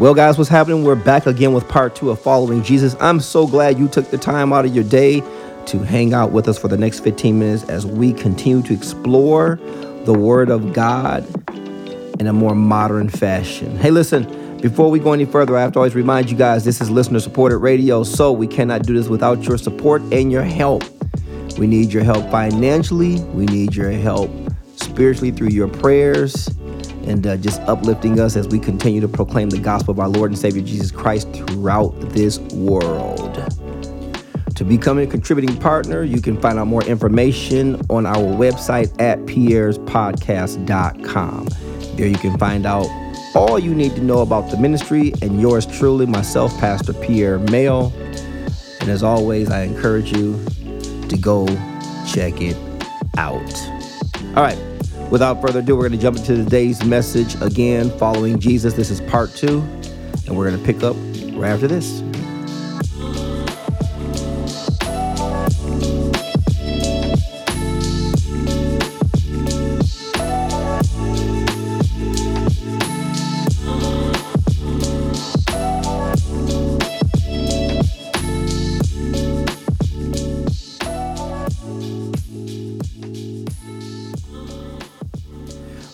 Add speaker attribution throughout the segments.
Speaker 1: Well, guys, what's happening? We're back again with part two of Following Jesus. I'm so glad you took the time out of your day to hang out with us for the next 15 minutes as we continue to explore the Word of God in a more modern fashion. Hey, listen, before we go any further, I have to always remind you guys this is listener supported radio, so we cannot do this without your support and your help. We need your help financially, we need your help spiritually through your prayers and uh, just uplifting us as we continue to proclaim the gospel of our Lord and Savior Jesus Christ throughout this world. To become a contributing partner, you can find out more information on our website at pierrespodcast.com. There you can find out all you need to know about the ministry and yours truly, myself, Pastor Pierre Mail. And as always, I encourage you to go check it out. All right. Without further ado, we're going to jump into today's message again, following Jesus. This is part two, and we're going to pick up right after this.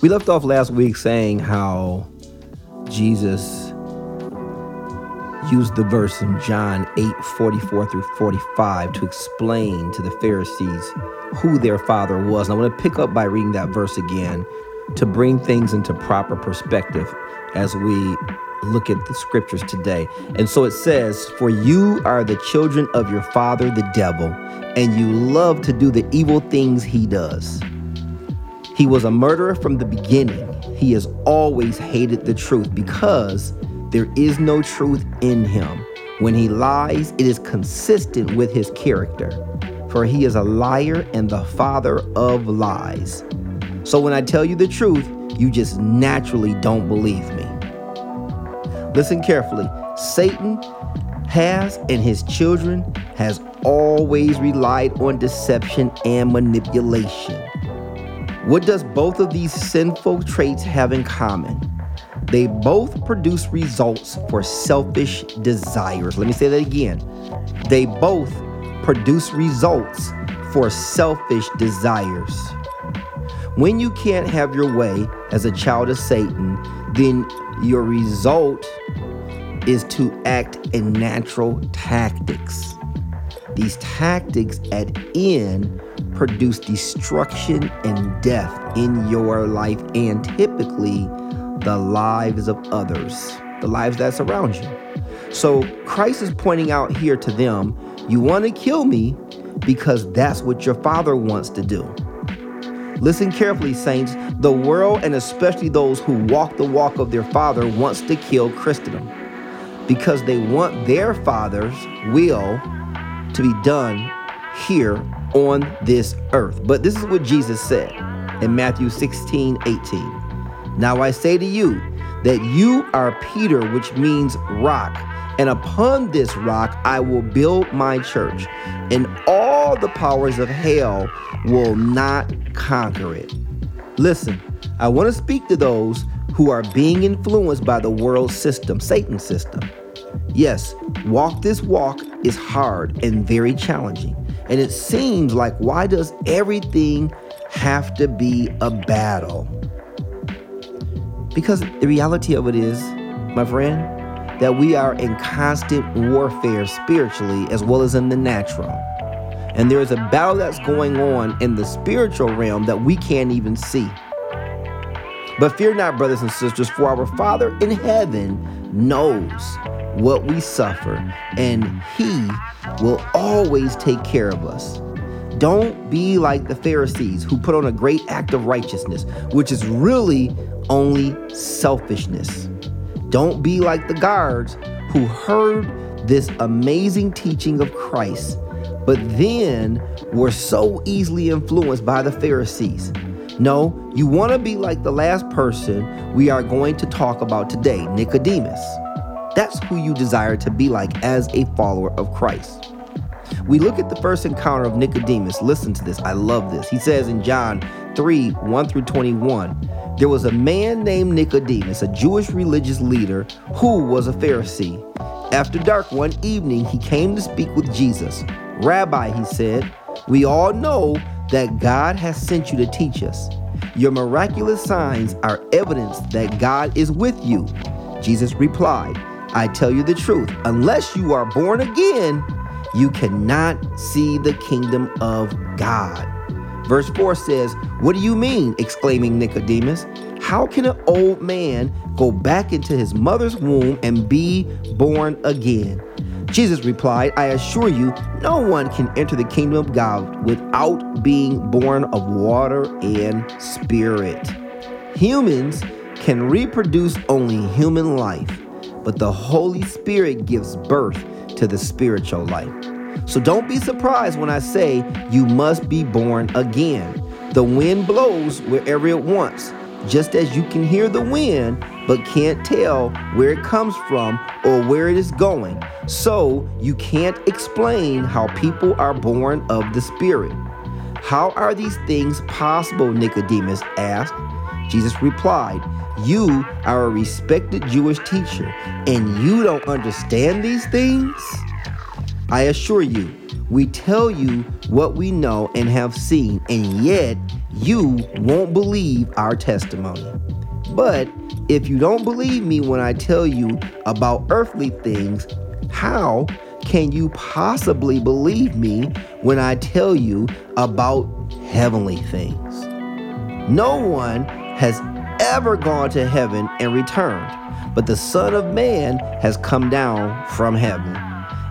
Speaker 1: We left off last week saying how Jesus used the verse in John 8 44 through 45 to explain to the Pharisees who their father was. And I want to pick up by reading that verse again to bring things into proper perspective as we look at the scriptures today. And so it says, For you are the children of your father, the devil, and you love to do the evil things he does. He was a murderer from the beginning. He has always hated the truth because there is no truth in him. When he lies, it is consistent with his character, for he is a liar and the father of lies. So when I tell you the truth, you just naturally don't believe me. Listen carefully. Satan has and his children has always relied on deception and manipulation. What does both of these sinful traits have in common? They both produce results for selfish desires. Let me say that again. They both produce results for selfish desires. When you can't have your way as a child of Satan, then your result is to act in natural tactics. These tactics at end produce destruction and death in your life and typically the lives of others, the lives that surround you. So Christ is pointing out here to them, you want to kill me because that's what your father wants to do. Listen carefully, saints. The world, and especially those who walk the walk of their father, wants to kill Christendom because they want their father's will to be done here on this earth. But this is what Jesus said in Matthew 16 18. Now I say to you that you are Peter, which means rock, and upon this rock I will build my church, and all the powers of hell will not conquer it. Listen, I want to speak to those who are being influenced by the world system, Satan's system. Yes, walk this walk is hard and very challenging. And it seems like, why does everything have to be a battle? Because the reality of it is, my friend, that we are in constant warfare spiritually as well as in the natural. And there is a battle that's going on in the spiritual realm that we can't even see. But fear not, brothers and sisters, for our Father in heaven knows what we suffer, and He will always take care of us. Don't be like the Pharisees who put on a great act of righteousness, which is really only selfishness. Don't be like the guards who heard this amazing teaching of Christ, but then were so easily influenced by the Pharisees. No, you want to be like the last person we are going to talk about today, Nicodemus. That's who you desire to be like as a follower of Christ. We look at the first encounter of Nicodemus. Listen to this. I love this. He says in John 3 1 through 21. There was a man named Nicodemus, a Jewish religious leader who was a Pharisee. After dark one evening, he came to speak with Jesus. Rabbi, he said, we all know that God has sent you to teach us. Your miraculous signs are evidence that God is with you. Jesus replied, I tell you the truth, unless you are born again, you cannot see the kingdom of God. Verse 4 says, What do you mean? exclaiming Nicodemus. How can an old man go back into his mother's womb and be born again? Jesus replied, I assure you, no one can enter the kingdom of God without being born of water and spirit. Humans can reproduce only human life, but the Holy Spirit gives birth to the spiritual life. So don't be surprised when I say you must be born again. The wind blows wherever it wants, just as you can hear the wind but can't tell where it comes from or where it is going. So you can't explain how people are born of the Spirit. How are these things possible? Nicodemus asked. Jesus replied, You are a respected Jewish teacher, and you don't understand these things? I assure you, we tell you what we know and have seen, and yet you won't believe our testimony. But if you don't believe me when I tell you about earthly things, how can you possibly believe me when I tell you about heavenly things? No one has ever gone to heaven and returned, but the Son of Man has come down from heaven.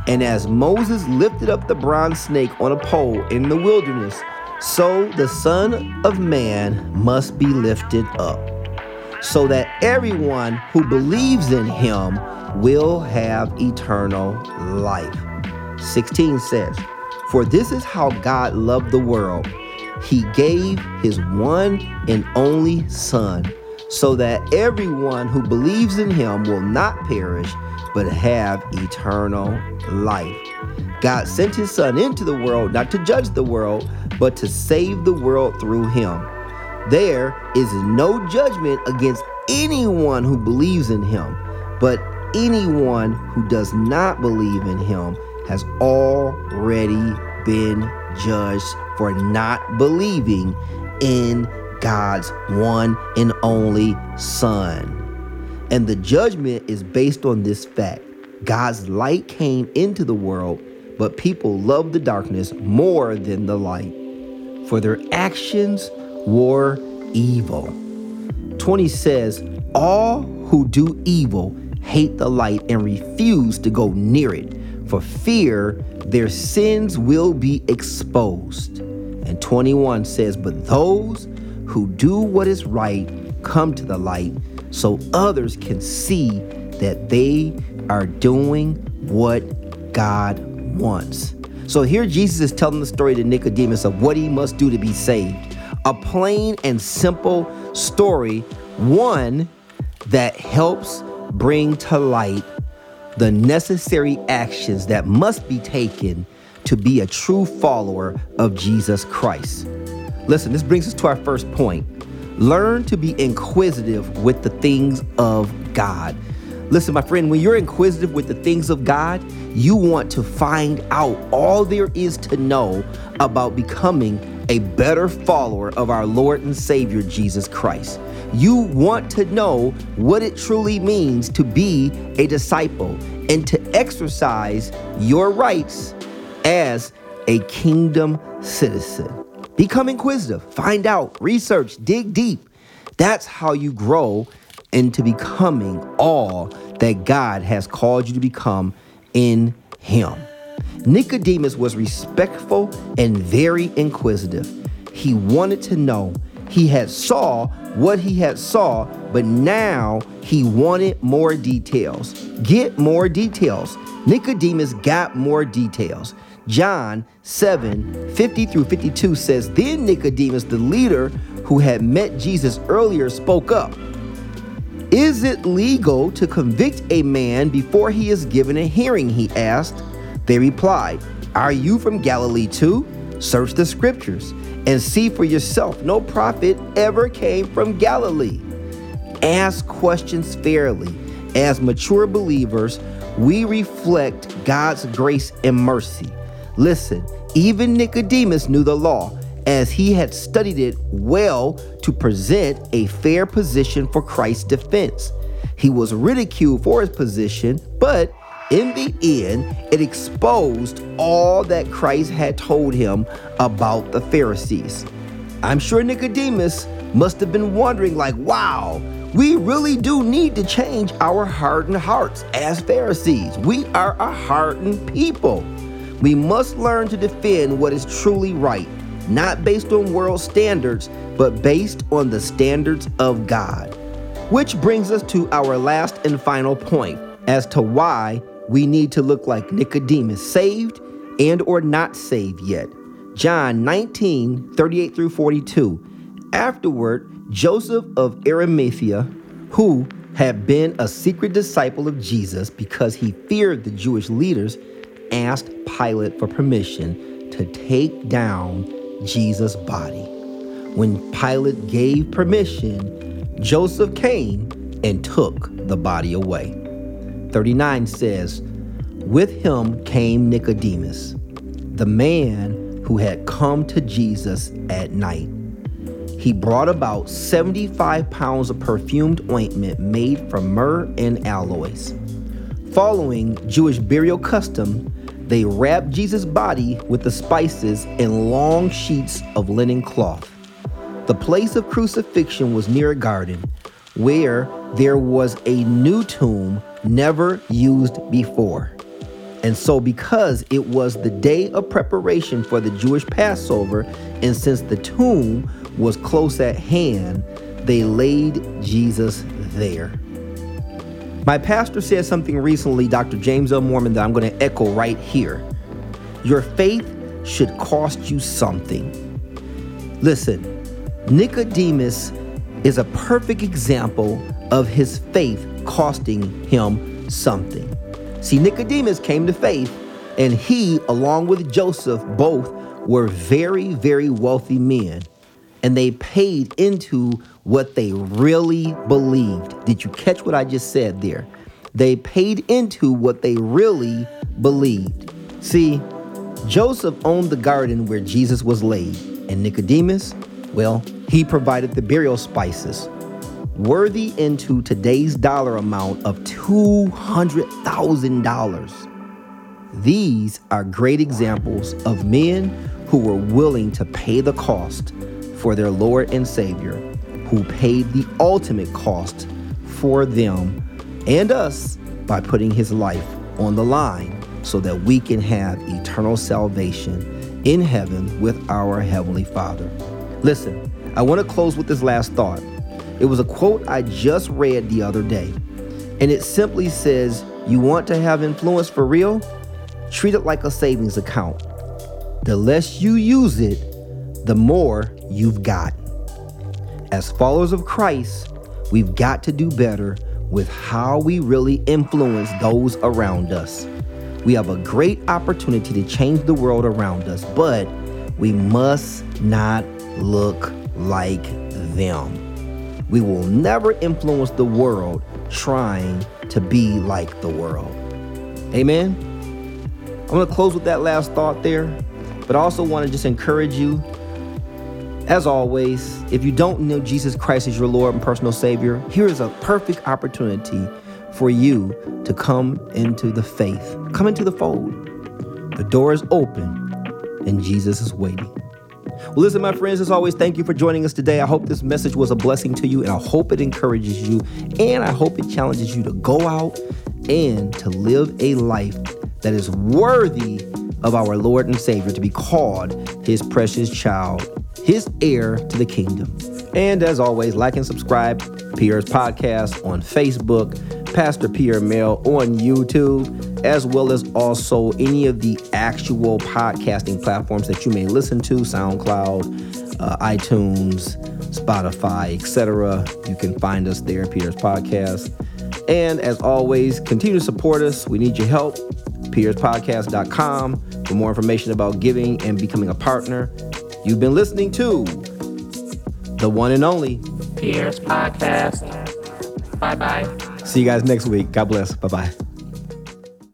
Speaker 1: And as Moses lifted up the bronze snake on a pole in the wilderness, so the Son of Man must be lifted up, so that everyone who believes in him will have eternal life. 16 says, For this is how God loved the world. He gave his one and only Son, so that everyone who believes in him will not perish but have eternal life. God sent his Son into the world not to judge the world, but to save the world through him. There is no judgment against anyone who believes in him, but anyone who does not believe in him has already been judged for not believing in God's one and only Son. And the judgment is based on this fact God's light came into the world, but people loved the darkness more than the light, for their actions were evil. 20 says, All who do evil hate the light and refuse to go near it, for fear their sins will be exposed. And 21 says, But those who do what is right come to the light so others can see that they are doing what God wants. So here Jesus is telling the story to Nicodemus of what he must do to be saved. A plain and simple story, one that helps bring to light the necessary actions that must be taken to be a true follower of Jesus Christ. Listen, this brings us to our first point. Learn to be inquisitive with the things of God. Listen, my friend, when you're inquisitive with the things of God, you want to find out all there is to know about becoming a better follower of our Lord and Savior Jesus Christ. You want to know what it truly means to be a disciple and to exercise your rights as a kingdom citizen. Become inquisitive, find out, research, dig deep. That's how you grow into becoming all that God has called you to become in Him. Nicodemus was respectful and very inquisitive. He wanted to know. He had saw what he had saw, but now he wanted more details. Get more details. Nicodemus got more details. John 7 50 through 52 says, Then Nicodemus, the leader who had met Jesus earlier, spoke up. Is it legal to convict a man before he is given a hearing? He asked. They replied, Are you from Galilee too? Search the scriptures and see for yourself. No prophet ever came from Galilee. Ask questions fairly. As mature believers, we reflect God's grace and mercy. Listen, even Nicodemus knew the law, as he had studied it well to present a fair position for Christ's defense. He was ridiculed for his position, but in the end, it exposed all that Christ had told him about the Pharisees. I'm sure Nicodemus must have been wondering, like, wow, we really do need to change our hardened hearts as Pharisees. We are a hardened people. We must learn to defend what is truly right, not based on world standards, but based on the standards of God. Which brings us to our last and final point as to why we need to look like Nicodemus, saved and or not saved yet. John 19, 38 through 42. Afterward, Joseph of Arimathea, who had been a secret disciple of Jesus because he feared the Jewish leaders, asked Pilate for permission to take down Jesus' body. When Pilate gave permission, Joseph came and took the body away. 39 says, With him came Nicodemus, the man who had come to Jesus at night. He brought about 75 pounds of perfumed ointment made from myrrh and aloes. Following Jewish burial custom, they wrapped Jesus' body with the spices in long sheets of linen cloth. The place of crucifixion was near a garden where there was a new tomb never used before. And so, because it was the day of preparation for the Jewish Passover, and since the tomb was close at hand, they laid Jesus there. My pastor said something recently, Dr. James L. Mormon, that I'm going to echo right here. Your faith should cost you something. Listen, Nicodemus is a perfect example of his faith costing him something. See, Nicodemus came to faith, and he, along with Joseph, both were very, very wealthy men. And they paid into what they really believed. Did you catch what I just said there? They paid into what they really believed. See, Joseph owned the garden where Jesus was laid, and Nicodemus, well, he provided the burial spices worthy into today's dollar amount of $200,000. These are great examples of men who were willing to pay the cost for their Lord and Savior, who paid the ultimate cost for them and us by putting his life on the line so that we can have eternal salvation in heaven with our Heavenly Father. Listen, I want to close with this last thought. It was a quote I just read the other day, and it simply says, You want to have influence for real? Treat it like a savings account. The less you use it, the more you've got. As followers of Christ, we've got to do better with how we really influence those around us. We have a great opportunity to change the world around us, but we must not look like them. We will never influence the world trying to be like the world. Amen. I'm going to close with that last thought there, but I also want to just encourage you. As always, if you don't know Jesus Christ as your Lord and personal Savior, here is a perfect opportunity for you to come into the faith, come into the fold. The door is open and Jesus is waiting. Well, listen, my friends, as always, thank you for joining us today. I hope this message was a blessing to you, and I hope it encourages you, and I hope it challenges you to go out and to live a life that is worthy of our Lord and Savior, to be called his precious child, his heir to the kingdom. And as always, like and subscribe Pierre's podcast on Facebook, Pastor Pierre Mail on YouTube, as well as also any of the actual podcasting platforms that you may listen to SoundCloud, uh, iTunes, Spotify, etc. You can find us there, Pierre's Podcast. And as always, continue to support us. We need your help pierrespodcast.com for more information about giving and becoming a partner. You've been listening to the one and only
Speaker 2: Pierre's Podcast. Bye bye.
Speaker 1: See you guys next week. God bless. Bye bye.